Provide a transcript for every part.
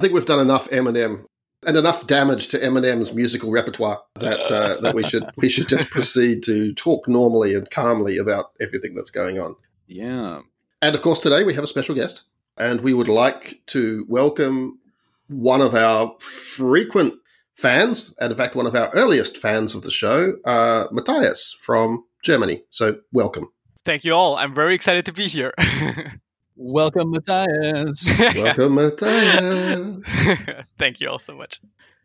I think we've done enough Eminem and enough damage to Eminem's musical repertoire that uh, that we should we should just proceed to talk normally and calmly about everything that's going on. Yeah. And of course, today we have a special guest, and we would like to welcome one of our frequent fans, and in fact, one of our earliest fans of the show, uh, Matthias from Germany. So, welcome. Thank you all. I'm very excited to be here. Welcome, Matthias. Welcome, Matthias. Thank you all so much.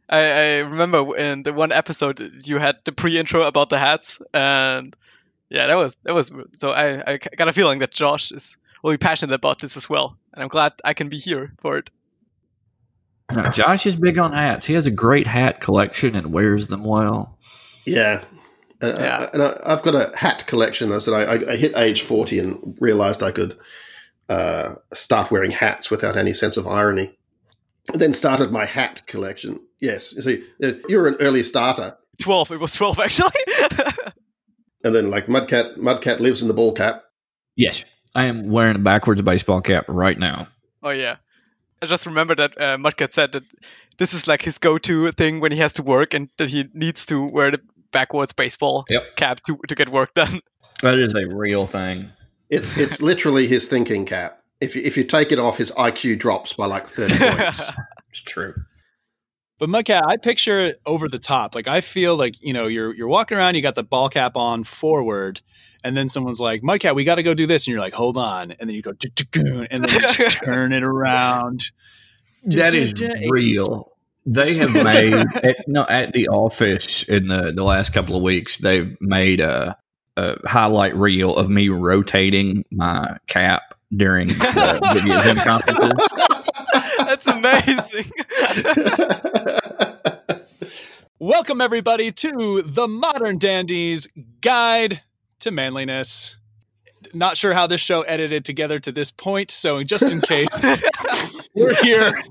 I, I remember in the one episode you had the pre-intro about the hats, and yeah, that was that was so. I, I got a feeling that Josh is really passionate about this as well, and I'm glad I can be here for it. Now, Josh is big on hats. He has a great hat collection and wears them well. Yeah. Uh, Yeah. and I, I've got a hat collection. I said I, I, I hit age 40 and realized I could uh, start wearing hats without any sense of irony. And then started my hat collection. Yes. You see, uh, you're an early starter. Twelve. It was twelve actually. And then, like, Mudcat, Mudcat lives in the ball cap. Yes, I am wearing a backwards baseball cap right now. oh yeah. I just remember that uh, Mudcat said that this is like his go-to thing when he has to work, and that he needs to wear the backwards baseball Yep. cap to to get work done. That is a real thing. It's, it's literally his thinking cap. If you, if you take it off, his IQ drops by like 30 points. It's true. But Mudcat, I picture it over the top. Like I feel like you know you're you're walking around, you got the ball cap on forward, and then someone's like, "Mudcat, we got to go do this," and you're like, "Hold on," and then you go, "Tuk-tuk-goon," and then you just turn it around. That is real. They have made at, no at the office in the the last couple of weeks. They've made a, a highlight reel of me rotating my cap during the video Zoom conferences. That's amazing. Welcome everybody to the Modern Dandies Guide to Manliness. Not sure how this show edited together to this point, so just in case, we're here.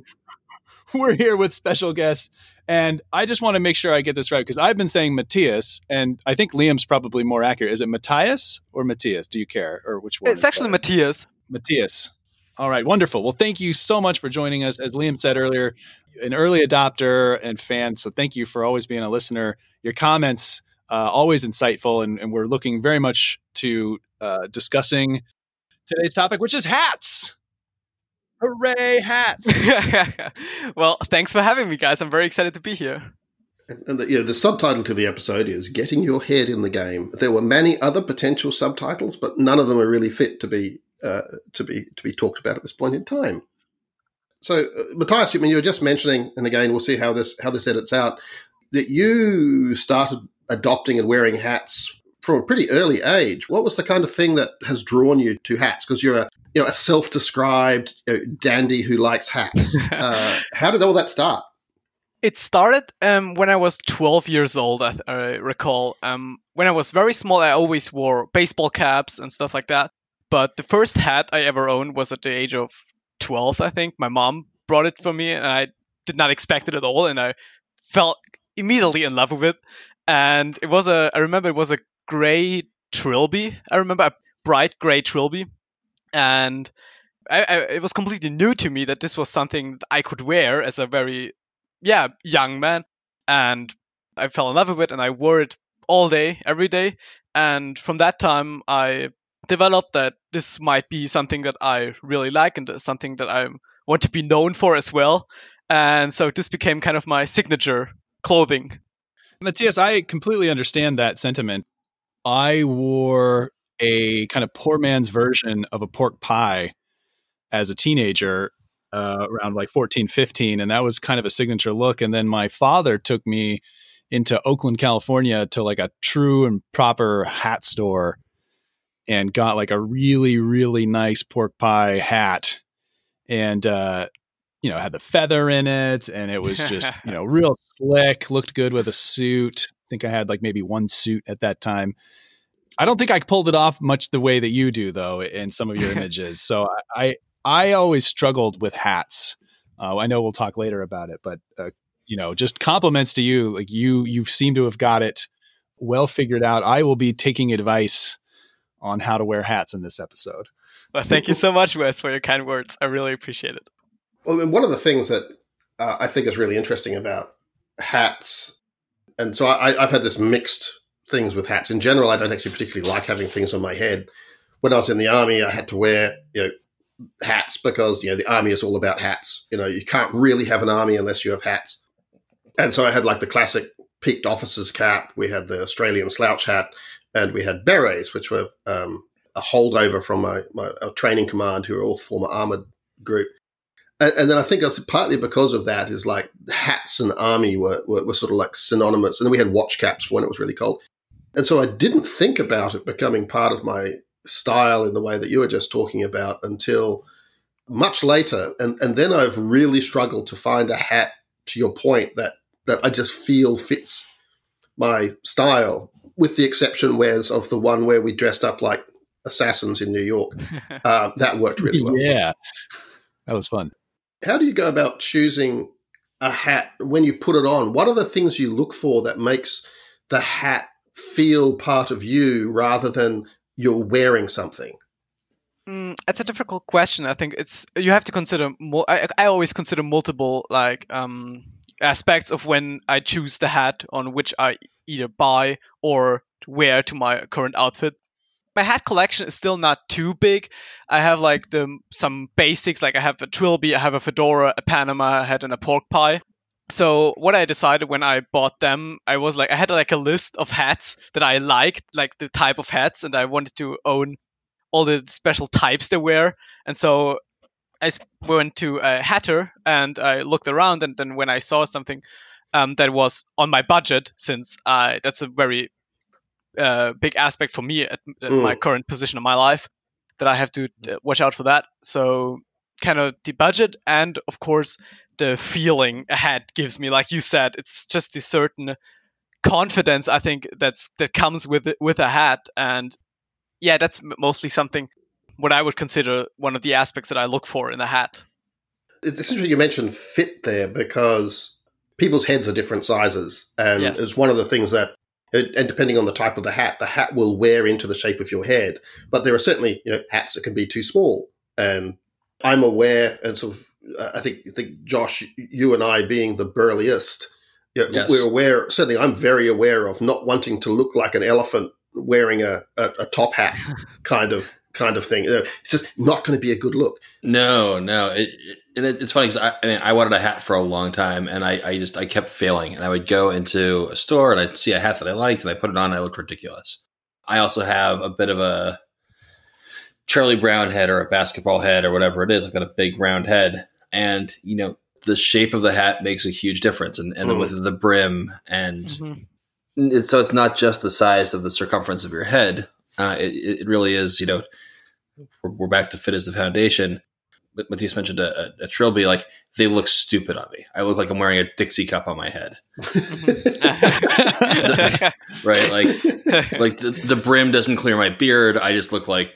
We're here with special guests, and I just want to make sure I get this right because I've been saying Matthias, and I think Liam's probably more accurate. Is it Matthias or Matthias? Do you care, or which one? it's actually? Matthias. Matthias. All right, wonderful. Well, thank you so much for joining us. As Liam said earlier, an early adopter and fan. So thank you for always being a listener. Your comments uh, always insightful, and, and we're looking very much to uh, discussing today's topic, which is hats. Hooray, hats! well, thanks for having me, guys. I'm very excited to be here. And the, you know, the subtitle to the episode is "Getting Your Head in the Game." There were many other potential subtitles, but none of them are really fit to be uh, to be to be talked about at this point in time. So, uh, Matthias, I mean, you were just mentioning, and again, we'll see how this how this edits out. That you started adopting and wearing hats from a pretty early age. What was the kind of thing that has drawn you to hats? Because you're a you know a self-described you know, dandy who likes hats. Uh, how did all that start? It started um, when I was 12 years old, I, I recall. Um, when I was very small, I always wore baseball caps and stuff like that. But the first hat I ever owned was at the age of 12, I think. My mom brought it for me, and I did not expect it at all. And I fell immediately in love with it. And it was a, I remember it was a gray trilby. I remember a bright gray trilby. And I, I, it was completely new to me that this was something I could wear as a very yeah, young man. And I fell in love with it and I wore it all day, every day. And from that time, I developed that this might be something that I really like and something that I want to be known for as well. And so this became kind of my signature clothing. Matthias, I completely understand that sentiment. I wore a kind of poor man's version of a pork pie as a teenager uh, around like 14, 15. And that was kind of a signature look. And then my father took me into Oakland, California to like a true and proper hat store and got like a really, really nice pork pie hat. And, uh, you know, had the feather in it and it was just, you know, real slick, looked good with a suit. I think I had like maybe one suit at that time. I don't think I pulled it off much the way that you do though in some of your images. So I, I always struggled with hats. Uh, I know we'll talk later about it, but uh, you know, just compliments to you. Like you, you seem to have got it well figured out. I will be taking advice on how to wear hats in this episode. Well, thank you so much, Wes, for your kind words. I really appreciate it. Well, and one of the things that uh, I think is really interesting about hats, and so I, I've had this mixed things with hats. In general, I don't actually particularly like having things on my head. When I was in the army, I had to wear you know hats because you know the army is all about hats. You know, you can't really have an army unless you have hats. And so I had like the classic peaked officer's cap. We had the Australian slouch hat, and we had berets, which were um, a holdover from my, my training command, who are all former armored group. And, and then I think partly because of that is like hats and army were, were, were sort of like synonymous. And then we had watch caps for when it was really cold. And so I didn't think about it becoming part of my style in the way that you were just talking about until much later. And, and then I've really struggled to find a hat, to your point, that, that I just feel fits my style, with the exception, Wes, of the one where we dressed up like assassins in New York. Uh, that worked really well. yeah, that was fun. How do you go about choosing a hat when you put it on? What are the things you look for that makes the hat feel part of you rather than you're wearing something? Mm, it's a difficult question. I think it's you have to consider. Mo- I, I always consider multiple like um, aspects of when I choose the hat on which I either buy or wear to my current outfit. My hat collection is still not too big. I have like the some basics, like I have a trilby, I have a fedora, a Panama hat, and a pork pie. So what I decided when I bought them, I was like I had like a list of hats that I liked, like the type of hats, and I wanted to own all the special types they wear. And so I went to a hatter and I looked around, and then when I saw something um, that was on my budget, since uh, that's a very uh, big aspect for me at, at mm. my current position in my life, that I have to uh, watch out for that. So kind of the budget and of course the feeling a hat gives me. Like you said, it's just a certain confidence I think that's that comes with with a hat, and yeah, that's mostly something what I would consider one of the aspects that I look for in a hat. It's interesting you mentioned fit there because people's heads are different sizes, and yes. it's one of the things that. And depending on the type of the hat, the hat will wear into the shape of your head. But there are certainly, you know, hats that can be too small. And I'm aware, and sort of I think I think Josh, you and I being the burliest, yes. we're aware. Certainly, I'm very aware of not wanting to look like an elephant wearing a, a, a top hat, kind of kind of thing. Uh, it's just not going to be a good look. No, no. It, it, and it, it's funny because I, I, mean, I wanted a hat for a long time, and I, I just I kept failing. And I would go into a store and I'd see a hat that I liked, and I put it on, and it looked ridiculous. I also have a bit of a Charlie Brown head or a basketball head or whatever it is. I've got a big round head, and you know the shape of the hat makes a huge difference and, and mm. the width of the brim and mm-hmm. so it's not just the size of the circumference of your head uh, it, it, really is you know we're, we're, back to fit as the foundation. But Matthias mentioned a, a, a, trilby like they look stupid on me. I look like I'm wearing a Dixie cup on my head. Right? Like like the, the brim doesn't clear my beard. I just look like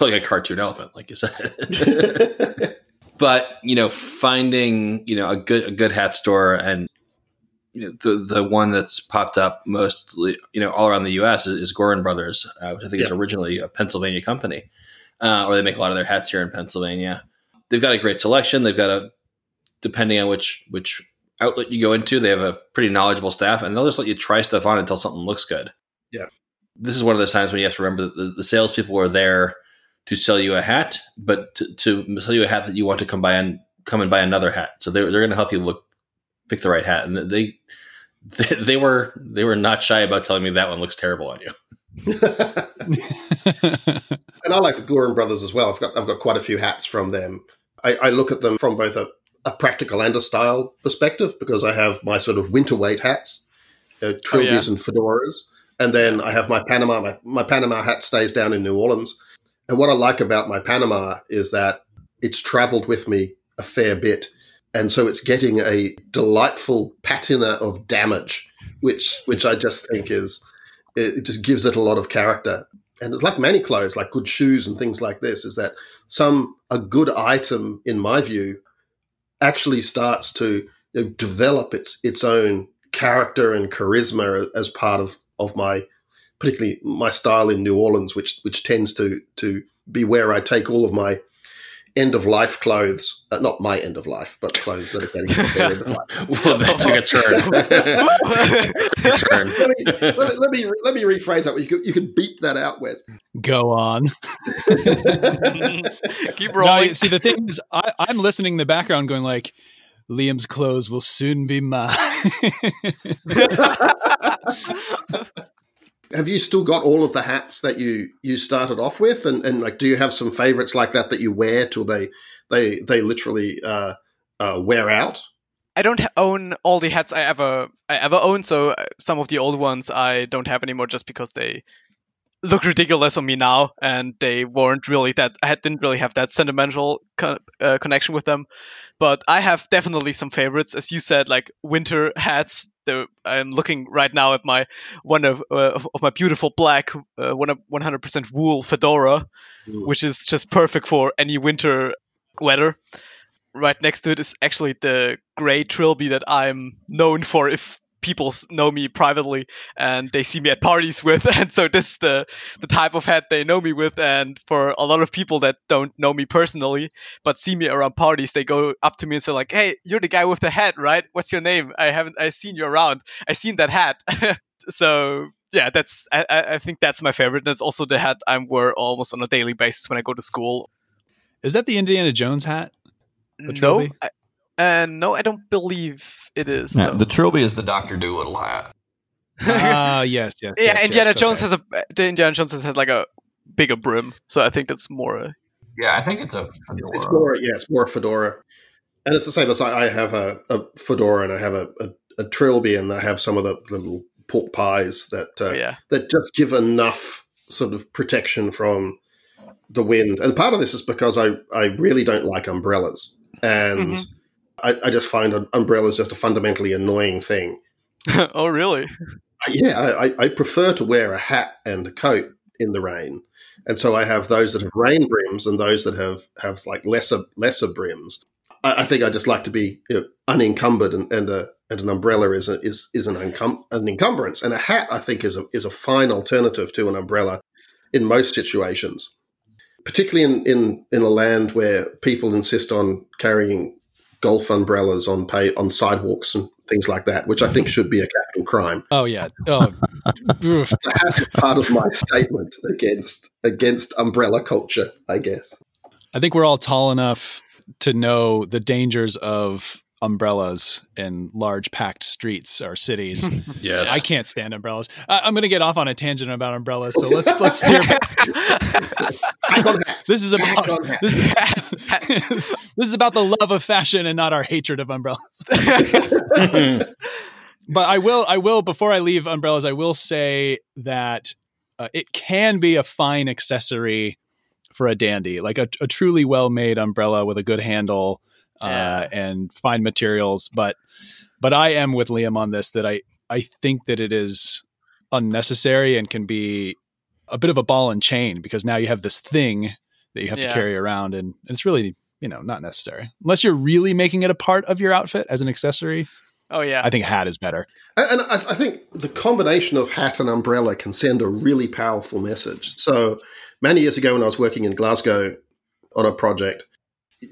like a cartoon elephant like you said but you know, finding you know a good a good hat store and you know the the one that's popped up mostly you know all around the U.S. is, is Goorin Brothers, uh, which I think yeah. is originally a Pennsylvania company, uh, or they make a lot of their hats here in Pennsylvania. They've got a great selection. They've got a depending on which which outlet you go into, they have a pretty knowledgeable staff, and they'll just let you try stuff on until something looks good. Yeah, this is one of those times when you have to remember that the, the salespeople are there to sell you a hat, but to, to sell you a hat that you want to come buy and come and buy another hat. So they're, they're going to help you look, pick the right hat. And they, they, they were, they were not shy about telling me that one looks terrible on you. and I like the Goorin brothers as well. I've got, I've got quite a few hats from them. I, I look at them from both a, a practical and a style perspective because I have my sort of winter weight hats, uh, trilbies oh, yeah. and fedoras. And then I have my Panama, my, my Panama hat stays down in New Orleans and what I like about my Panama is that it's traveled with me a fair bit. And so it's getting a delightful patina of damage, which which I just think is it just gives it a lot of character. And it's like many clothes, like good shoes and things like this, is that some a good item, in my view, actually starts to you know, develop its its own character and charisma as part of of my particularly my style in New Orleans, which which tends to to be where I take all of my end of life clothes. Uh, not my end of life, but clothes that are getting to their end of life. well, that took a turn. turn. let, me, let, me, let, me, let me rephrase that. You could you could beep that out, Wes. Go on. Keep rolling. No, see, the thing is, I, I'm listening in the background, going like. Liam's clothes will soon be mine. have you still got all of the hats that you you started off with? And and like do you have some favorites like that that you wear till they they they literally uh, uh, wear out? I don't own all the hats I ever I ever owned, so uh, some of the old ones I don't have anymore just because they look ridiculous on me now, and they weren't really that. I didn't really have that sentimental con- uh, connection with them. But I have definitely some favorites, as you said, like winter hats. The, I'm looking right now at my one of uh, of my beautiful black uh, 100% wool fedora, Ooh. which is just perfect for any winter weather. Right next to it is actually the gray trilby that I'm known for. If people know me privately and they see me at parties with and so this is the the type of hat they know me with and for a lot of people that don't know me personally but see me around parties they go up to me and say like hey you're the guy with the hat right? What's your name? I haven't i seen you around. I seen that hat. So yeah that's I, I think that's my favorite. That's also the hat i wear almost on a daily basis when i go to school. Is that the indiana jones hat? No I, and no, I don't believe it is. Yeah, the trilby is the Doctor Dolittle hat. Ah, uh, yes, yes. Yeah, yes, Indiana yes, Jones okay. has a the Indiana Jones has like a bigger brim, so I think that's more. A, yeah, I think it's a fedora. It's more, yeah, it's more fedora, and it's the same as I, I have a, a, fedora and I have a, a, a, trilby and I have some of the little pork pies that uh, yeah. that just give enough sort of protection from the wind. And part of this is because I I really don't like umbrellas and. Mm-hmm I, I just find an umbrella is just a fundamentally annoying thing. oh, really? Yeah, I, I prefer to wear a hat and a coat in the rain, and so I have those that have rain brims and those that have have like lesser lesser brims. I, I think I just like to be you know, unencumbered, and, and a and an umbrella is a, is is an, encum- an encumbrance, and a hat I think is a is a fine alternative to an umbrella in most situations, particularly in in in a land where people insist on carrying golf umbrellas on pay on sidewalks and things like that, which I think should be a capital crime. Oh yeah, oh. That's part of my statement against against umbrella culture, I guess. I think we're all tall enough to know the dangers of umbrellas in large packed streets or cities. yes, I can't stand umbrellas. I, am going to get off on a tangent about umbrellas, so let's let's steer back. this is about this, this is about the love of fashion and not our hatred of umbrellas. but I will I will before I leave umbrellas, I will say that uh, it can be a fine accessory for a dandy, like a, a truly well made umbrella with a good handle uh, and find materials. But but I am with Liam on this that I I think that it is unnecessary and can be a bit of a ball and chain because now you have this thing that you have yeah. to carry around and, and it's really you know not necessary unless you're really making it a part of your outfit as an accessory. Oh yeah, I think hat is better. And, I, I think the combination of hat and umbrella can send a really powerful message. So many years ago, when I was working in Glasgow on a project,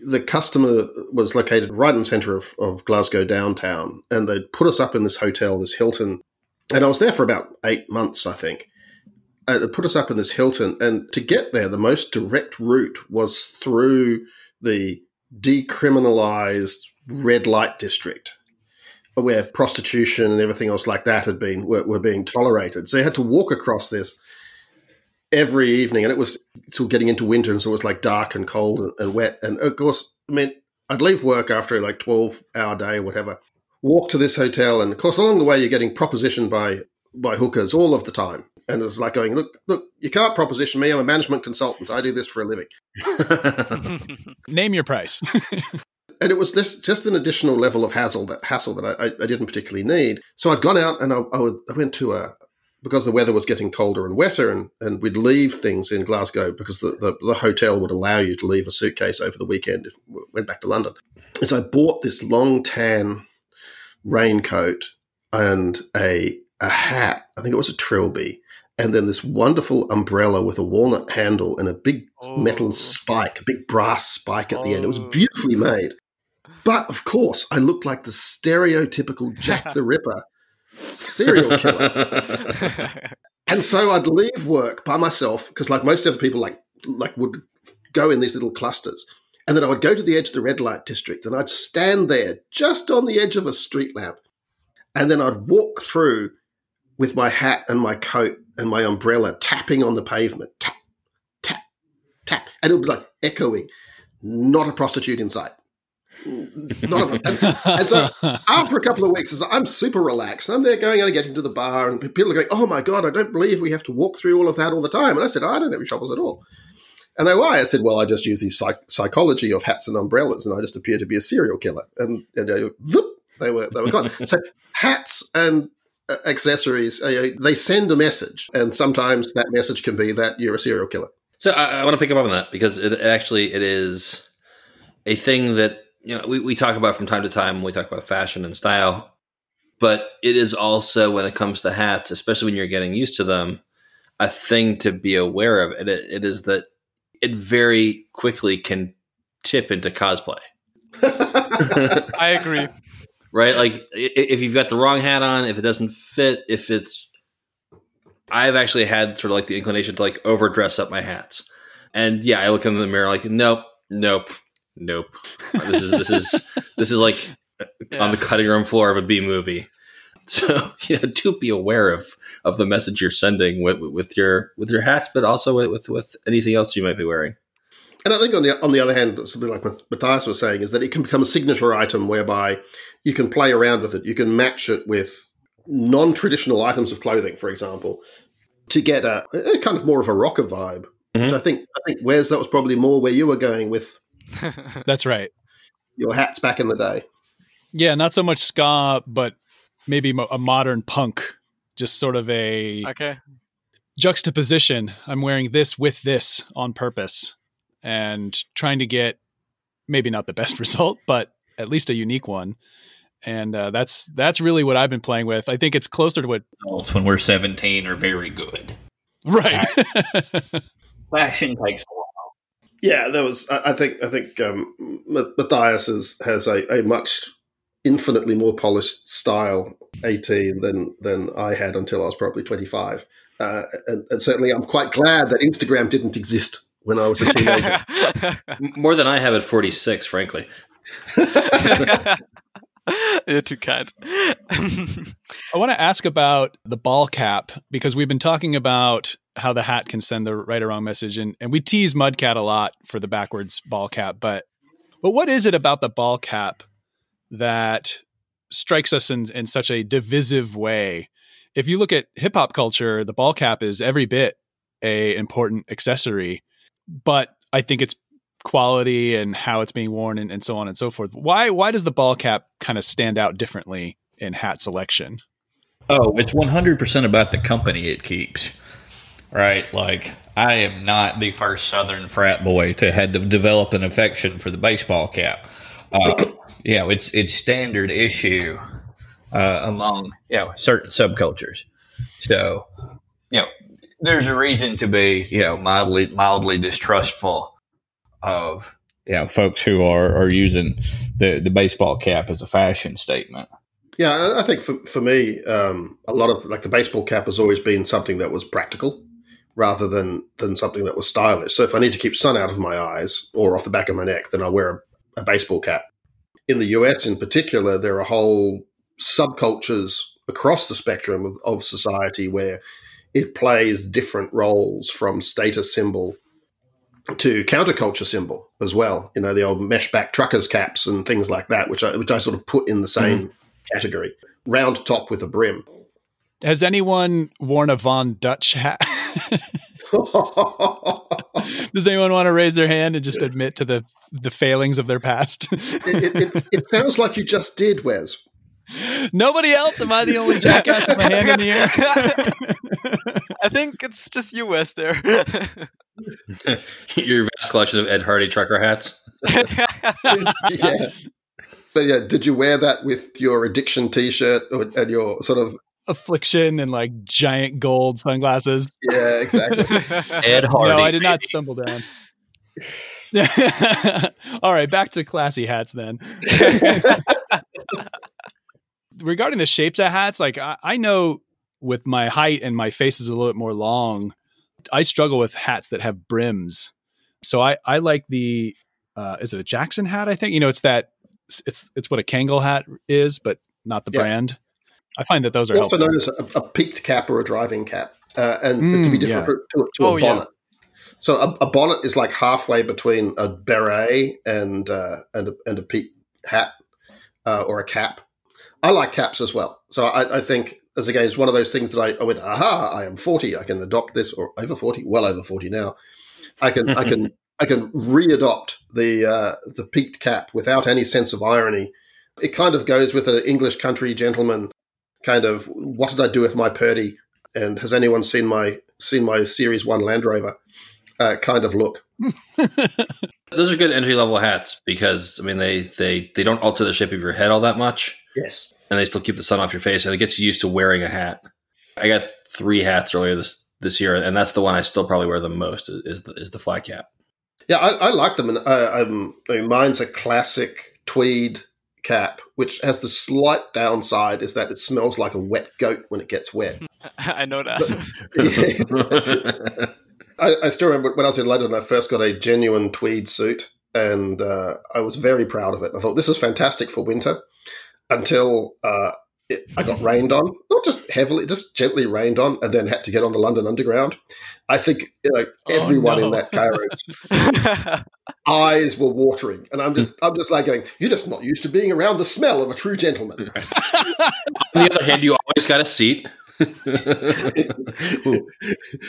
the customer was located right in the centre of, of Glasgow downtown, and they'd put us up in this hotel, this Hilton, and I was there for about eight months, I think. Uh, they put us up in this Hilton, and to get there, the most direct route was through the decriminalised red light district, where prostitution and everything else like that had been were, were being tolerated. So you had to walk across this every evening, and it was sort of getting into winter, and so it was like dark and cold and, and wet. And of course, I mean, I'd leave work after a like twelve hour day or whatever, walk to this hotel, and of course, along the way, you're getting propositioned by by hookers all of the time. And it's like going, look, look, you can't proposition me. I'm a management consultant. I do this for a living. Name your price. and it was this just an additional level of hassle that hassle that I, I didn't particularly need. So I'd gone out and I, I, would, I went to a, because the weather was getting colder and wetter, and, and we'd leave things in Glasgow because the, the, the, hotel would allow you to leave a suitcase over the weekend if we went back to London. So I bought this long tan raincoat and a, a hat. I think it was a trilby and then this wonderful umbrella with a walnut handle and a big Oh. metal spike, a big brass spike at the end. It was Oh. beautifully made. But of course, I looked like the stereotypical Jack the Ripper serial killer. And so I'd leave work by myself because, like most other people, like like would go in these little clusters, and then I would go to the edge of the red light district, and I'd stand there just on the edge of a street lamp, and then I'd walk through with my hat and my coat and my umbrella tapping on the pavement, tap, tap, tap, and it would be like echoing. Not a prostitute in sight. Not a, and, and so after a couple of weeks, I'm super relaxed. I'm there going out and getting to the bar, and people are going, "Oh my god, I don't believe we have to walk through all of that all the time." And I said, "I don't have any troubles at all." And they why? I said, "Well, I just use the psych- psychology of hats and umbrellas, and I just appear to be a serial killer." And and they, whoop, they were they were gone. so hats and uh, accessories, uh, they send a message, and sometimes that message can be that you're a serial killer. So I, I want to pick up on that because it actually it is a thing that you know we, we talk about from time to time when we talk about fashion and style, but it is also when it comes to hats, especially when you're getting used to them, a thing to be aware of. It, it is that it very quickly can tip into cosplay. I agree. right? Like if you've got the wrong hat on, if it doesn't fit, if it's I've actually had sort of like the inclination to like overdress up my hats. And yeah, I look in the mirror like, nope, nope, nope. This is this is this is like on the cutting room floor of a B movie. So you know, do be aware of of the message you're sending with with your with your hats, but also with with, with anything else you might be wearing. And I think on the on the other hand, something like what Matthias was saying is that it can become a signature item whereby you can play around with it. You can match it with non-traditional items of clothing, for example, to get a, a kind of more of a rocker vibe. Which Mhm. I think I think Wes, that was probably more where you were going with That's right. your hats back in the day. Yeah, not so much ska, but maybe mo- a modern punk. Just sort of a okay. juxtaposition. I'm wearing this with this on purpose and trying to get maybe not the best result, but at least a unique one. And uh, that's that's really what I've been playing with. I think it's closer to what Adults when we're 17 are very good. right. Fashion takes a while. Yeah, there was. I, I think. I think um, Matthias is, has a, a much infinitely more polished style eighteen than than I had until I was probably twenty five. Uh, and, and certainly, I'm quite glad that Instagram didn't exist when I was a teenager. More than I have at 46, frankly. You're too kind. I want to ask about the ball cap because we've been talking about how the hat can send the right or wrong message, and, and we tease Mudcat a lot for the backwards ball cap. But but what is it about the ball cap that strikes us in, in such a divisive way? If you look at hip hop culture, the ball cap is every bit a important accessory, but I think it's quality and how it's being worn and, and so on and so forth. Why why does the ball cap kind of stand out differently in hat selection? Oh, it's 100% about the company it keeps. Right? Like, I am not the first Southern frat boy to had to develop an affection for the baseball cap. Uh, you know, it's it's standard issue uh, among you know certain subcultures. So, you know, there's a reason to be you know mildly mildly distrustful of you know folks who are are using the the baseball cap as a fashion statement. Yeah, I- think for, for me, um, a lot of like the baseball cap has always been something that was practical rather than than something that was stylish. So if I need to keep sun out of my eyes or off the back of my neck, then I wear a, a baseball cap. In the US, in particular, there are whole subcultures across the spectrum of, of society where it plays different roles from status symbol to counterculture symbol as well. You know, the old mesh back truckers caps and things like that, which I, which I sort of put in the mm-hmm. same category. Round top with a brim. Has anyone worn a Von Dutch hat? Does anyone want to raise their hand and just admit to the the failings of their past? it, it, it sounds like you just did, Wes. Nobody else? Am I the only jackass with my hand in the air? I think it's just you, Wes, there. Your vast collection of Ed Hardy trucker hats. yeah. But yeah, did you wear that with your addiction T-shirt or, and your sort of affliction and like giant gold sunglasses. Yeah, exactly. Ed Hardy. No, I did not stumble down. All right, back to classy hats then. Regarding the shapes of hats, like I, I know with my height and my face is a little bit more long, I struggle with hats that have brims. So I, I like the uh, is it a Jackson hat? I think you know it's that it's it's what a Kangol hat is, but not the Yeah. brand. I find that those are also helpful. known as a, a peaked cap or a driving cap, uh, and Mm, to be different yeah. to, to, Oh, a yeah. bonnet. So a, a bonnet is like halfway between a beret and uh, and a, and a peaked hat uh, or a cap. I like caps as well. So I, I think as again, it's one of those things that I, I went, aha, I am forty, I can adopt this, or over forty, well over forty now. I can I can I can re-adopt the uh, the peaked cap without any sense of irony. It kind of goes with an English country gentleman kind of what did I do with my Purdey? And has anyone seen my seen my Series One Land Rover? Uh, kind of look. Those are good entry level hats because I mean they they they don't alter the shape of your head all that much, Yes. and they still keep the sun off your face, and it gets you used to wearing a hat. I got three hats earlier this this year, and that's the one I still probably wear the most is, is the is the fly cap. Yeah, I, I like them, and uh, um, I mean, mine's a classic tweed cap, which has the slight downside is that it smells like a wet goat when it gets wet. I know that. I, I still remember when I was in London, I first got a genuine tweed suit, and uh, I was very proud of it. I thought this is fantastic for winter until uh, it, I got rained on, not just heavily, just gently rained on, and then had to get on the London Underground. I think you know, Oh, everyone in that carriage eyes were watering, and I'm just, I'm just like going, "You're just not used to being around the smell of a true gentleman." On the other hand, you always got a seat.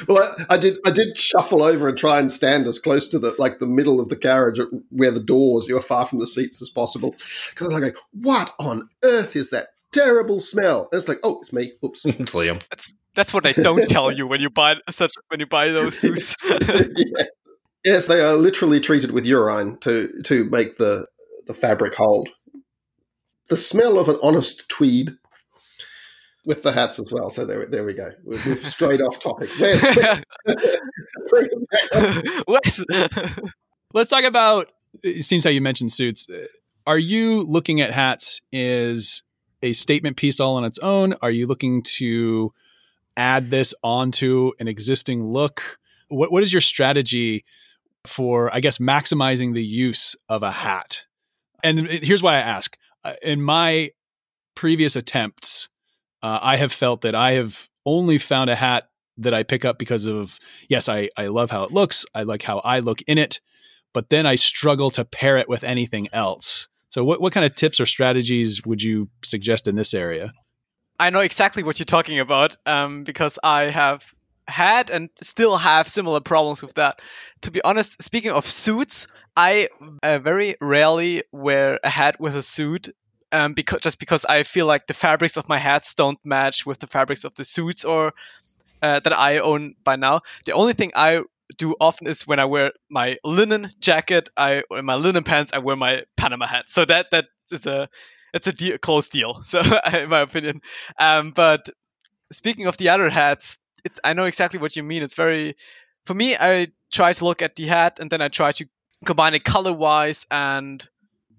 well, I, I did. I did shuffle over and try and stand as close to the like the middle of the carriage where the doors, you know, far from the seats as possible. Because I was like, "What on earth is that terrible smell?" And it's like, "Oh, it's me. Oops." it's Liam. That's that's what they don't tell you when you buy such when you buy those suits. Yeah. Yes, they are literally treated with urine to to make the the fabric hold. The smell of an honest tweed. With the hats as well, so there, there we go. We've, we've strayed off topic. Where's bring it back. Wes. Let's talk about. It seems how you mentioned suits. Are you looking at hats as a statement piece all on its own? Are you looking to add this onto an existing look? What What is your strategy for, I guess, maximizing the use of a hat? And here's why I ask. Uh, In my previous attempts, uh, I have felt that I have only found a hat that I pick up because of yes, I I love how it looks. I like how I look in it, but then I struggle to pair it with anything else. So what what kind of tips or strategies would you suggest in this area? I know exactly what you're talking about um, because I have had and still have similar problems with that. To be honest, speaking of suits, I uh, very rarely wear a hat with a suit. Um, because just because I feel like the fabrics of my hats don't match with the fabrics of the suits or uh, that I own by now. The only thing I do often is when I wear my linen jacket, I or my linen pants, I wear my Panama hat. So that that is a it's a deal, close deal. So in my opinion, um, but speaking of the other hats, it's I know exactly what you mean. It's very for me. I try to look at the hat and then I try to combine it color wise and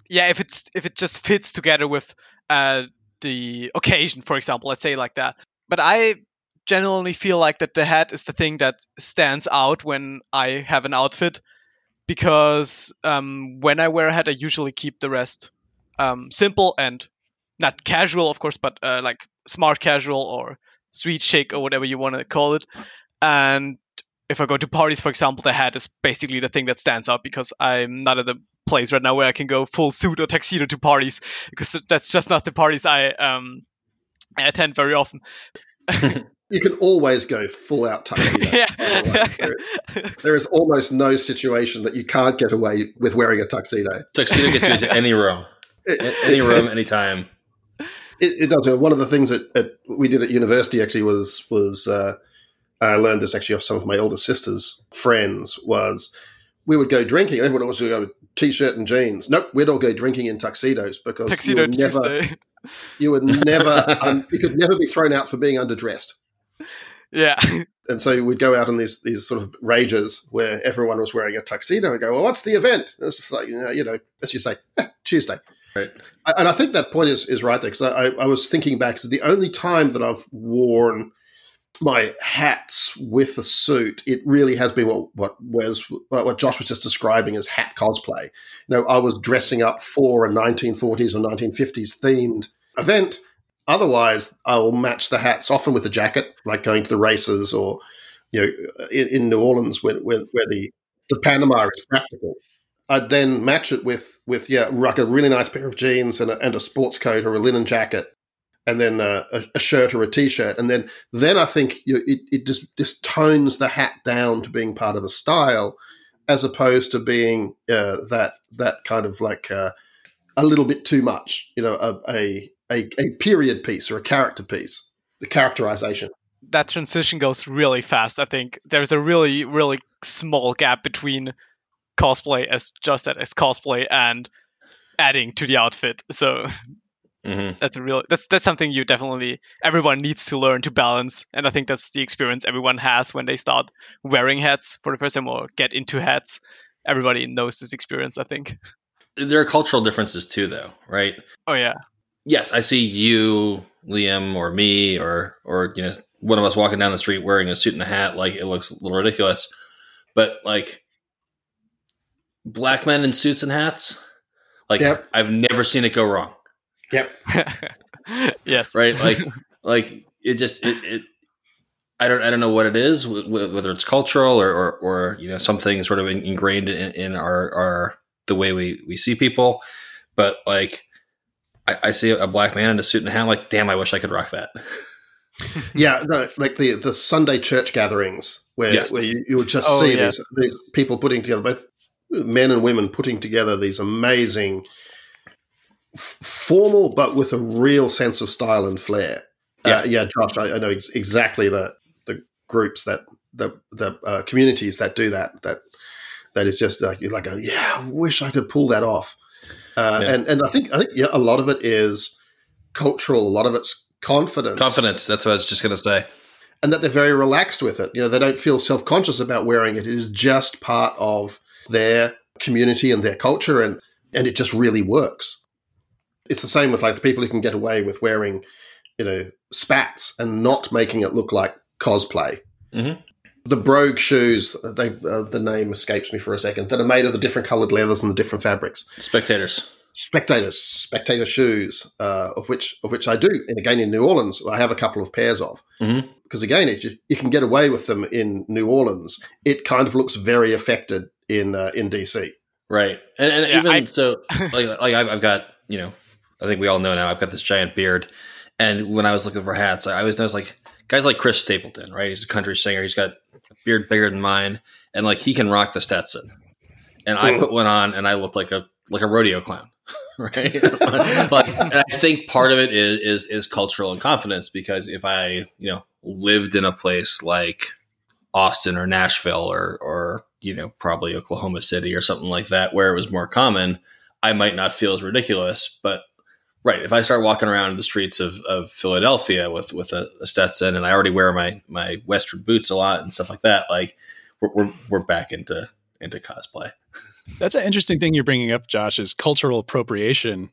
yeah, if it's if it just fits together with uh, the occasion, for example, let's say like that. But I generally feel like that the hat is the thing that stands out when I have an outfit because um, when I wear a hat, I usually keep the rest um, simple and not casual, of course, but uh, like smart casual or street chic or whatever you want to call it. And if I go to parties, for example, the hat is basically the thing that stands out because I'm not at the place right now where I can go full suit or tuxedo to parties because that's just not the parties I um, I attend very often. You can always go full out tuxedo. yeah. the. There is- there is almost no situation that you can't get away with wearing a tuxedo. Tuxedo gets you into any room, It, A- any room, anytime. It, it does. One of the things that, that we did at university actually was was uh, I learned this actually off some of my older sister's friends was we would go drinking. Everyone else would go t-shirt and jeans. Nope, we'd all go drinking in tuxedos because Tuxedo you would never You would never, um, you could never be thrown out for being underdressed. Yeah. And so we'd go out on these these sort of rages where everyone was wearing a tuxedo and go, well, what's the event? And it's just like, you know, you know as you say, eh, Tuesday. Right. And I think that point is, is right there because I, I was thinking back. So the only time that I've worn my hats with a suit, it really has been what what was what Josh was just describing as hat cosplay. You know, I was dressing up for a 1940s or 1950s themed event Otherwise, I will match the hats often with a jacket, like going to the races or, you know, in, in New Orleans where, where, where, the, the Panama is practical. I'd then match it with, with yeah, like a really nice pair of jeans and a, and a sports coat or a linen jacket and then a, a, shirt or a t-shirt, and then then I think you, it, it just just tones the hat down to being part of the style, as opposed to being uh, that that kind of like uh, a little bit too much, you know, a, a a, a period piece or a character piece, the characterization. That transition goes really fast. I think there's a really, really small gap between cosplay, as just said, as cosplay and adding to the outfit. So mm-hmm. that's a real that's that's something you definitely everyone needs to learn to balance. And I think that's the experience everyone has when they start wearing hats for the first time or get into hats. Everybody knows this experience, I think. There are cultural differences too, though, right? Oh yeah yes, I see you, Liam, or me, or or you know, one of us walking down the street wearing a suit and a hat. Like it looks a little ridiculous, but like black men in suits and hats, like yep. I've never seen it go wrong. Yep. yes. Right. Like like it just it, it I don't I don't know what it is whether it's cultural or or, or you know something sort of ingrained in, in our our the way we we see people, but like I, I, see a black man in a suit and a hat, like, damn, I wish I could rock that. yeah, the, like the the Sunday church gatherings where, yes. where you, you would just oh, see yeah. these, these people putting together, both men and women putting together these amazing, f- formal but with a real sense of style and flair. Yeah, uh, yeah, Josh, I, I know ex- exactly the the groups that the the uh, communities that do that. That that is just like you're like, a, yeah, I wish I could pull that off. Uh, yeah. and and I think I think yeah, a lot of it is cultural. A lot of it's confidence. Confidence. That's what I was just going to say. And that they're very relaxed with it. You know, they don't feel self conscious about wearing it. It is just part of their community and their culture, and and it just really works. It's the same with like the people who can get away with wearing, you know, spats and not making it look like cosplay. Mm-hmm the brogue shoes they uh, the name escapes me for a second that are made of the different colored leathers and the different fabrics. Spectators. Spectators. Spectator shoes uh, of which of which i do. And again in new orleans i have a couple of pairs of. Mm-hmm. because again if you, you, can get away with them in new orleans it kind of looks very affected in uh, in dc right. And, and yeah, even I, so like like I've, I've got you know i think we all know now i've got this giant beard. And when i was looking for hats i always noticed like guys like Chris Stapleton, right? He's a country singer. He's got a beard bigger than mine, and like he can rock the Stetson. And I hmm. put one on, and I looked like a like a rodeo clown, right? like, I think part of it is is is cultural and confidence because if I you know lived in a place like Austin or Nashville or or you know probably Oklahoma City or something like that where it was more common, I might not feel as ridiculous, but Right. If I start walking around the streets of, of Philadelphia with, with a, a, Stetson and I already wear my, my Western boots a lot and stuff like that, like we're, we're, we're back into, into cosplay. That's an interesting thing you're bringing up, Josh, is cultural appropriation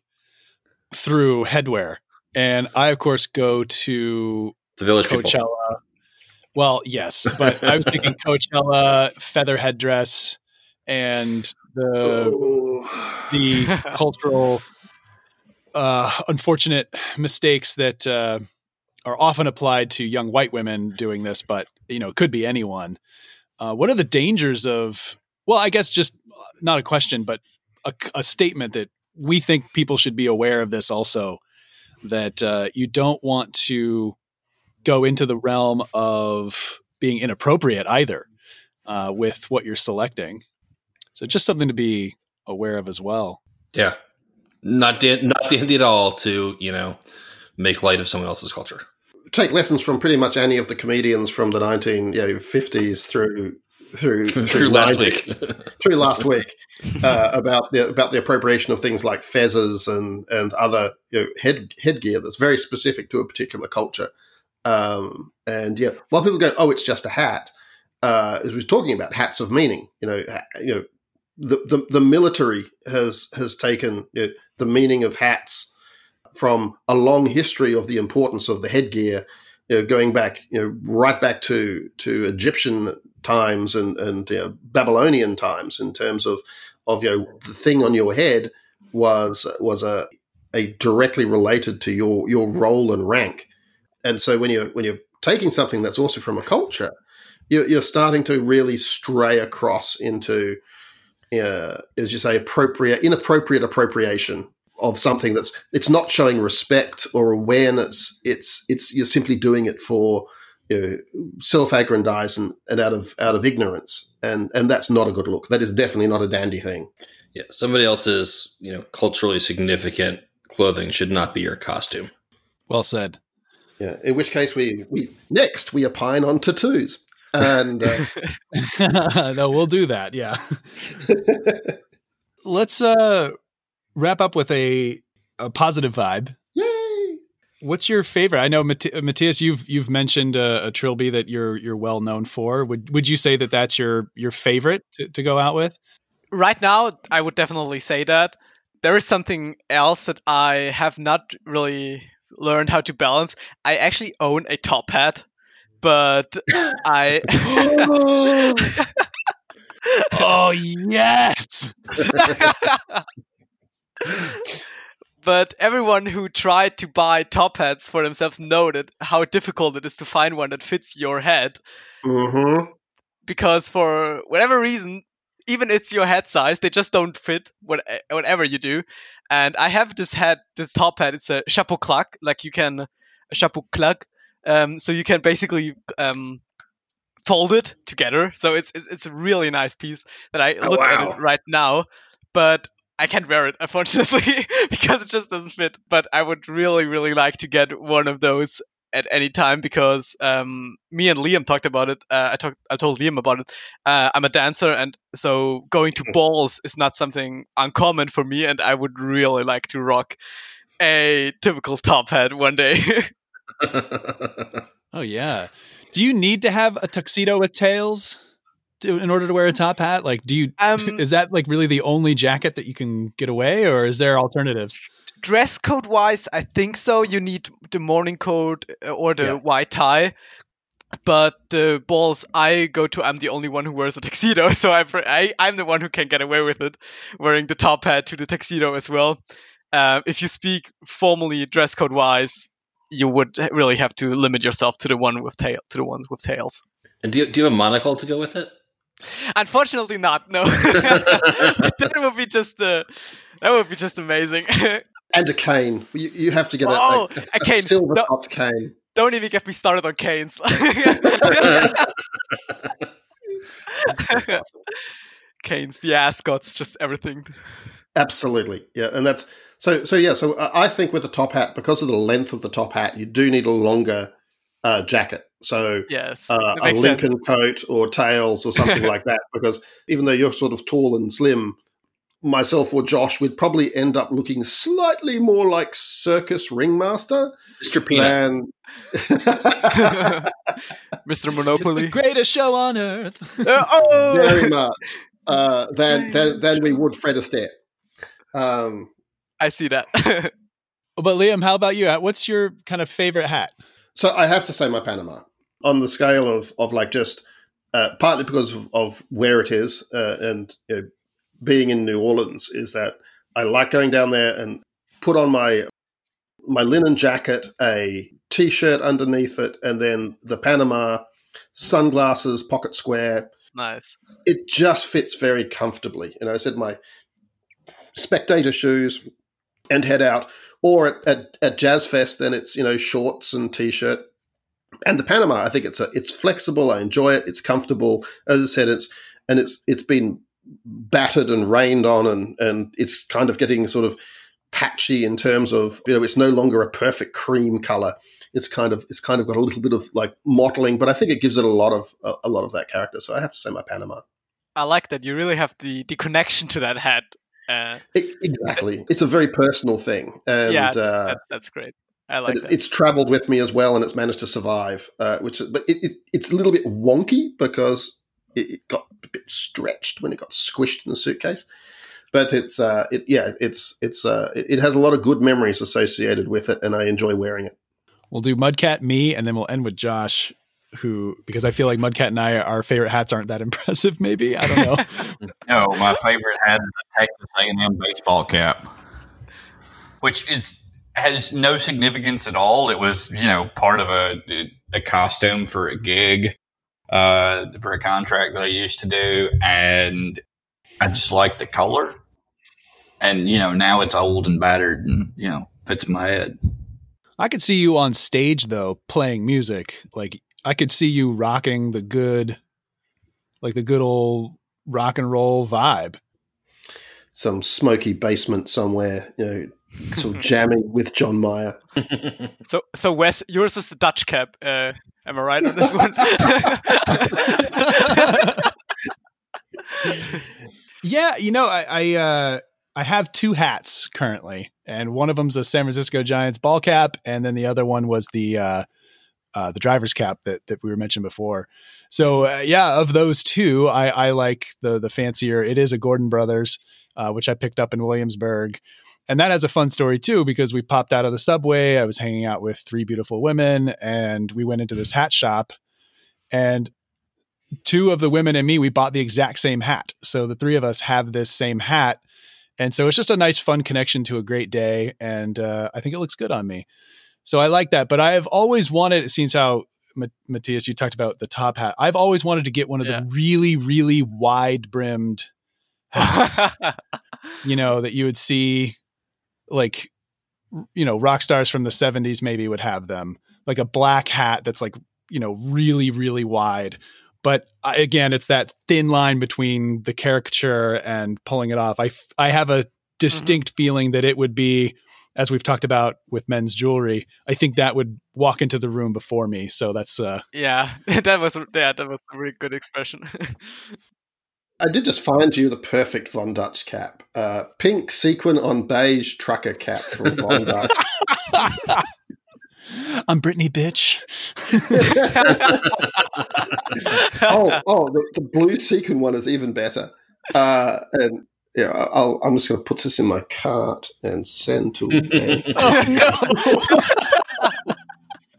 through headwear. And I, of course, go to the Village Coachella. People. Well, yes, but I was thinking Coachella, feather headdress, and the the cultural uh, unfortunate mistakes that uh, are often applied to young white women doing this, but you know, it could be anyone. Uh, what are the dangers of? Well, I guess just not a question, but a, a statement that we think people should be aware of this also. That uh, you don't want to go into the realm of being inappropriate either uh, with what you're selecting. So just something to be aware of as well. Yeah, not da- not dandy at all to you know make light of someone else's culture. Take lessons from pretty much any of the comedians from the 1950s through through through, through last week through last week uh, about the about the appropriation of things like fezzes and and other you know, head headgear that's very specific to a particular culture. Um, and yeah, while people go, "Oh, it's just a hat," uh, as we are talking about hats of meaning, you know, you know, the the, the military has has taken you know, the meaning of hats from a long history of the importance of the headgear, you know, going back, you know, right back to to Egyptian times and and you know, Babylonian times in terms of of you know the thing on your head was was a a directly related to your your role and rank, and so when you're when you're taking something that's also from a culture, you're, you're starting to really stray across into, uh, as you say, appropriate inappropriate appropriation of something that's it's not showing respect or awareness. It's it's you're simply doing it for you know, self-aggrandizement and out of out of ignorance, and and that's not a good look. That is definitely not a dandy thing. Yeah, somebody else's you know culturally significant clothing should not be your costume. Well said. Yeah. In which case, we we next we opine on tattoos, and uh, no, we'll do that. Yeah. Let's uh wrap up with a a positive vibe. Yay! What's your favorite? I know Matthias, you've you've mentioned a, a, trilby that you're you're well known for. Would would you say that that's your your favorite to, to go out with? Right now, I would definitely say that. There is something else that I have not really learned how to balance. I actually own a top hat, but I. oh yes! but everyone who tried to buy top hats for themselves noted how difficult it is to find one that fits your head. Mm-hmm. Because for whatever reason, even it's your head size, they just don't fit what, whatever you do. And I have this hat, this top hat. It's a chapeau claque, like you can a chapeau claque. Um, so you can basically um, fold it together. So it's, it's, it's a really nice piece that I oh, look wow. at it right now. But I can't wear it, unfortunately, because it just doesn't fit. But I would really, really like to get one of those at any time because um, me and Liam talked about it. Uh, I talked, I told Liam about it. Uh, I'm a dancer, and so going to hmm. balls is not something uncommon for me. And I would really like to rock a typical top hat one day. oh yeah. Do you need to have a tuxedo with tails? to, in order to wear a top hat? Like, do you um, is that like really the only jacket that you can get away, or is there alternatives? Dress code wise, I think so. You need the morning coat uh, or the yeah. white tie. But the balls I go to, I'm the only one who wears a tuxedo, so I, I I'm the one who can get away with it, wearing the top hat to the tuxedo as well. Uh, if you speak formally dress code wise, you would really have to limit yourself to the one with tail to the ones with tails. And do you, do you have a monocle to go with it? Unfortunately, not. No, that would be just uh, that would be just amazing. and a cane. You, you have to get oh, a, a, a, cane. silver topped cane. Don't even get me started on canes. canes, the ascots, just everything. Absolutely, yeah, and that's so. So yeah, so I think with the top hat, because of the length of the top hat, you do need a longer uh, jacket. So yes, uh, a Lincoln sense. coat or tails or something like that. Because even though you're sort of tall and slim, myself or Josh would probably end up looking slightly more like circus ringmaster, Mr. Peanut, than Mr. Monopoly, the greatest show on earth. uh, oh! Very much uh, than, than than we would Fred Astaire. Um, I see that. but Liam, how about you? What's your kind of favorite hat? So I have to say my Panama on the scale of of like just uh, partly because of, of, where it is uh, and you know, being in New Orleans is that I like going down there and put on my my linen jacket, a t-shirt underneath it, and then the Panama, sunglasses, pocket square. Nice. It just fits very comfortably. And I said my spectator shoes and head out or at, at, at Jazz Fest, then it's you know shorts and t-shirt. And the Panama, I think it's a, it's flexible. I enjoy it. It's comfortable. As I said, it's and it's it's been battered and rained on, and and it's kind of getting sort of patchy in terms of you know it's no longer a perfect cream color. it's kind of it's kind of got a little bit of like mottling, but I think it gives it a lot of a, a lot of that character. So I have to say my Panama. I like that you really have the the connection to that hat. Uh, it, exactly, it's a very personal thing, and yeah, uh, that's, that's great. I like it, that. It's traveled with me as well, and it's managed to survive. Uh, which, but it, it, it's a little bit wonky because it, it, got a bit stretched when it got squished in the suitcase. But it's, uh, it, yeah, it's, it's, uh, it has a lot of good memories associated with it, and I enjoy wearing it. We'll do Mudcat, me, and then we'll end with Josh, who because I feel like Mudcat and I, our favorite hats aren't that impressive. Maybe I don't know. no, my favorite hat is a Texas A&M baseball cap, which is has no significance at all. It was, you know, part of a a costume for a gig, uh, for a contract that I used to do, and I just like the color. And you know, now it's old and battered, and you know, fits my head. I could see you on stage though, playing music. Like I could see you rocking the good, like the good old rock and roll vibe. Some smoky basement somewhere, you know, sort of jamming with John Mayer. so, so Wes, yours is the Dutch cap. Uh, am I right on this one? yeah, you know, I I, uh, I have two hats currently, and one of them's a San Francisco Giants ball cap, and then the other one was the uh, uh, the driver's cap that that we were mentioned before. So uh, yeah, of those two, I, I like the the fancier. It is a Goorin Brothers, uh, which I picked up in Williamsburg. And that has a fun story too, because we popped out of the subway. I was hanging out with three beautiful women, and we went into this hat shop. And two of the women and me, we bought the exact same hat. So the three of us have this same hat. And so it's just a nice, fun connection to a great day. And uh, I think it looks good on me. So I like that. But I have always wanted, it seems how Matthias, you talked about the top hat. I've always wanted to get one of yeah. the really, really wide brimmed hats, you know, that you would see like you know rock stars from the 70s maybe would have them like a black hat that's like you know really really wide but again it's that thin line between the caricature and pulling it off i i have a distinct mm-hmm. feeling that it would be as we've talked about with men's jewelry i think that would walk into the room before me so that's uh yeah that was yeah that was a really good expression I did just find you the perfect Von Dutch cap. Uh, pink sequin on beige trucker cap from Von Dutch. I'm Brittany, bitch. oh, oh, the, the, blue sequin one is even better. Uh, and yeah, I'll, I'm just going to put this in my cart and send to. oh, no.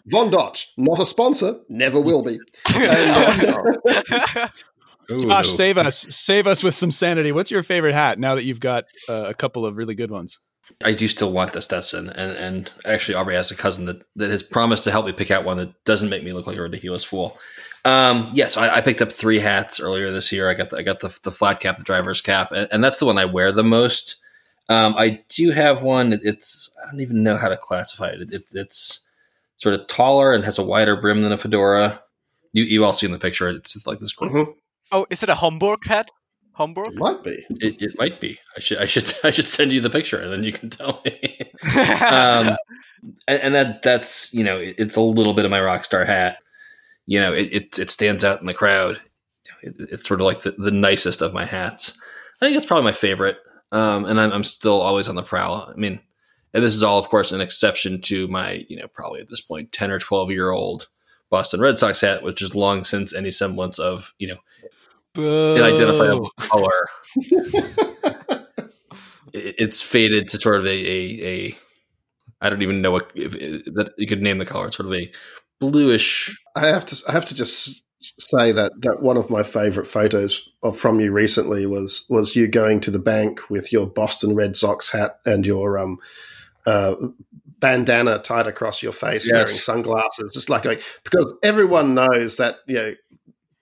Von Dutch, not a sponsor, never will be. And, uh, Ooh, Josh, save us, save us with some sanity. What's your favorite hat now that you've got uh, a couple of really good ones? I do still want the Stetson, and and actually Aubrey has a cousin that that has promised to help me pick out one that doesn't make me look like a ridiculous fool. Um, yes, I, I, picked up three hats earlier this year. I got the, I got the the flat cap, the driver's cap, and, and that's the one I wear the most. Um, I do have one. It's I don't even know how to classify it. it, it it's sort of taller and has a wider brim than a fedora. You you all see in the picture. It's like this. Mm-hmm. Oh, is it a Homburg hat? Homburg? It might be. It, it might be. I should I should I should send you the picture and then you can tell me. um, and, and, that that's you know it, it's a little bit of my rock star hat. You know it it, it stands out in the crowd. It, it's sort of like the, the nicest of my hats. I think it's probably my favorite. Um, and I'm, I'm still always on the prowl. I mean, and this is all, of course, an exception to my, you know, probably at this point, 10 or 12 year old Boston Red Sox hat, which is long since any semblance of, you know, an identifiable color. it's faded to sort of a, a, a I don't even know what if, if, that you could name the color. It's sort of a bluish. I have to I have to just say that that one of my favorite photos of from you recently was was you going to the bank with your Boston Red Sox hat and your um uh, bandana tied across your face, yes. wearing sunglasses, just like, because everyone knows that you know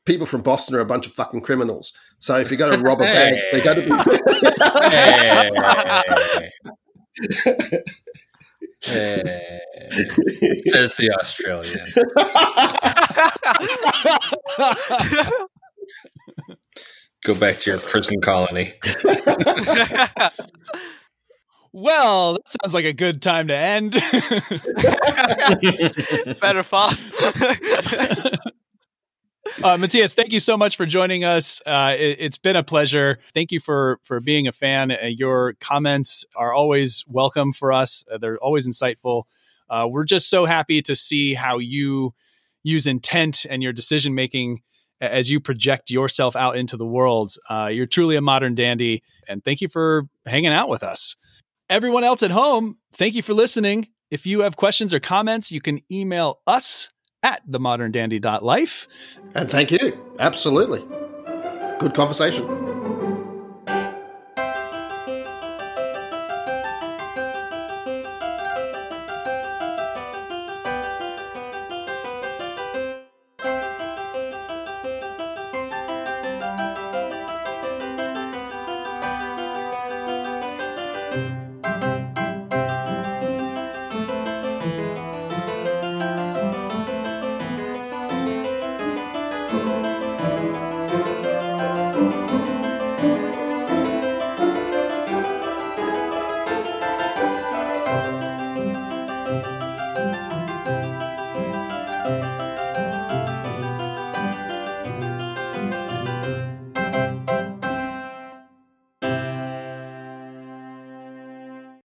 people from Boston are a bunch of fucking criminals. So if you're going to rob a bank, they're going to be. hey. Says the Australian. Go back to your prison colony. Well, that sounds like a good time to end. Better fast. uh, Matthias, thank you so much for joining us. Uh, it, has been a pleasure. Thank you for for being a fan. Uh, your comments are always welcome for us. Uh, they're always insightful. Uh, we're just so happy to see how you use intent and your decision making as you project yourself out into the world. Uh, you're truly a modern dandy, and thank you for hanging out with us. Everyone else at home, thank you for listening. If you have questions or comments, you can email us at themoderndandy.life. And thank you. Absolutely. Good conversation.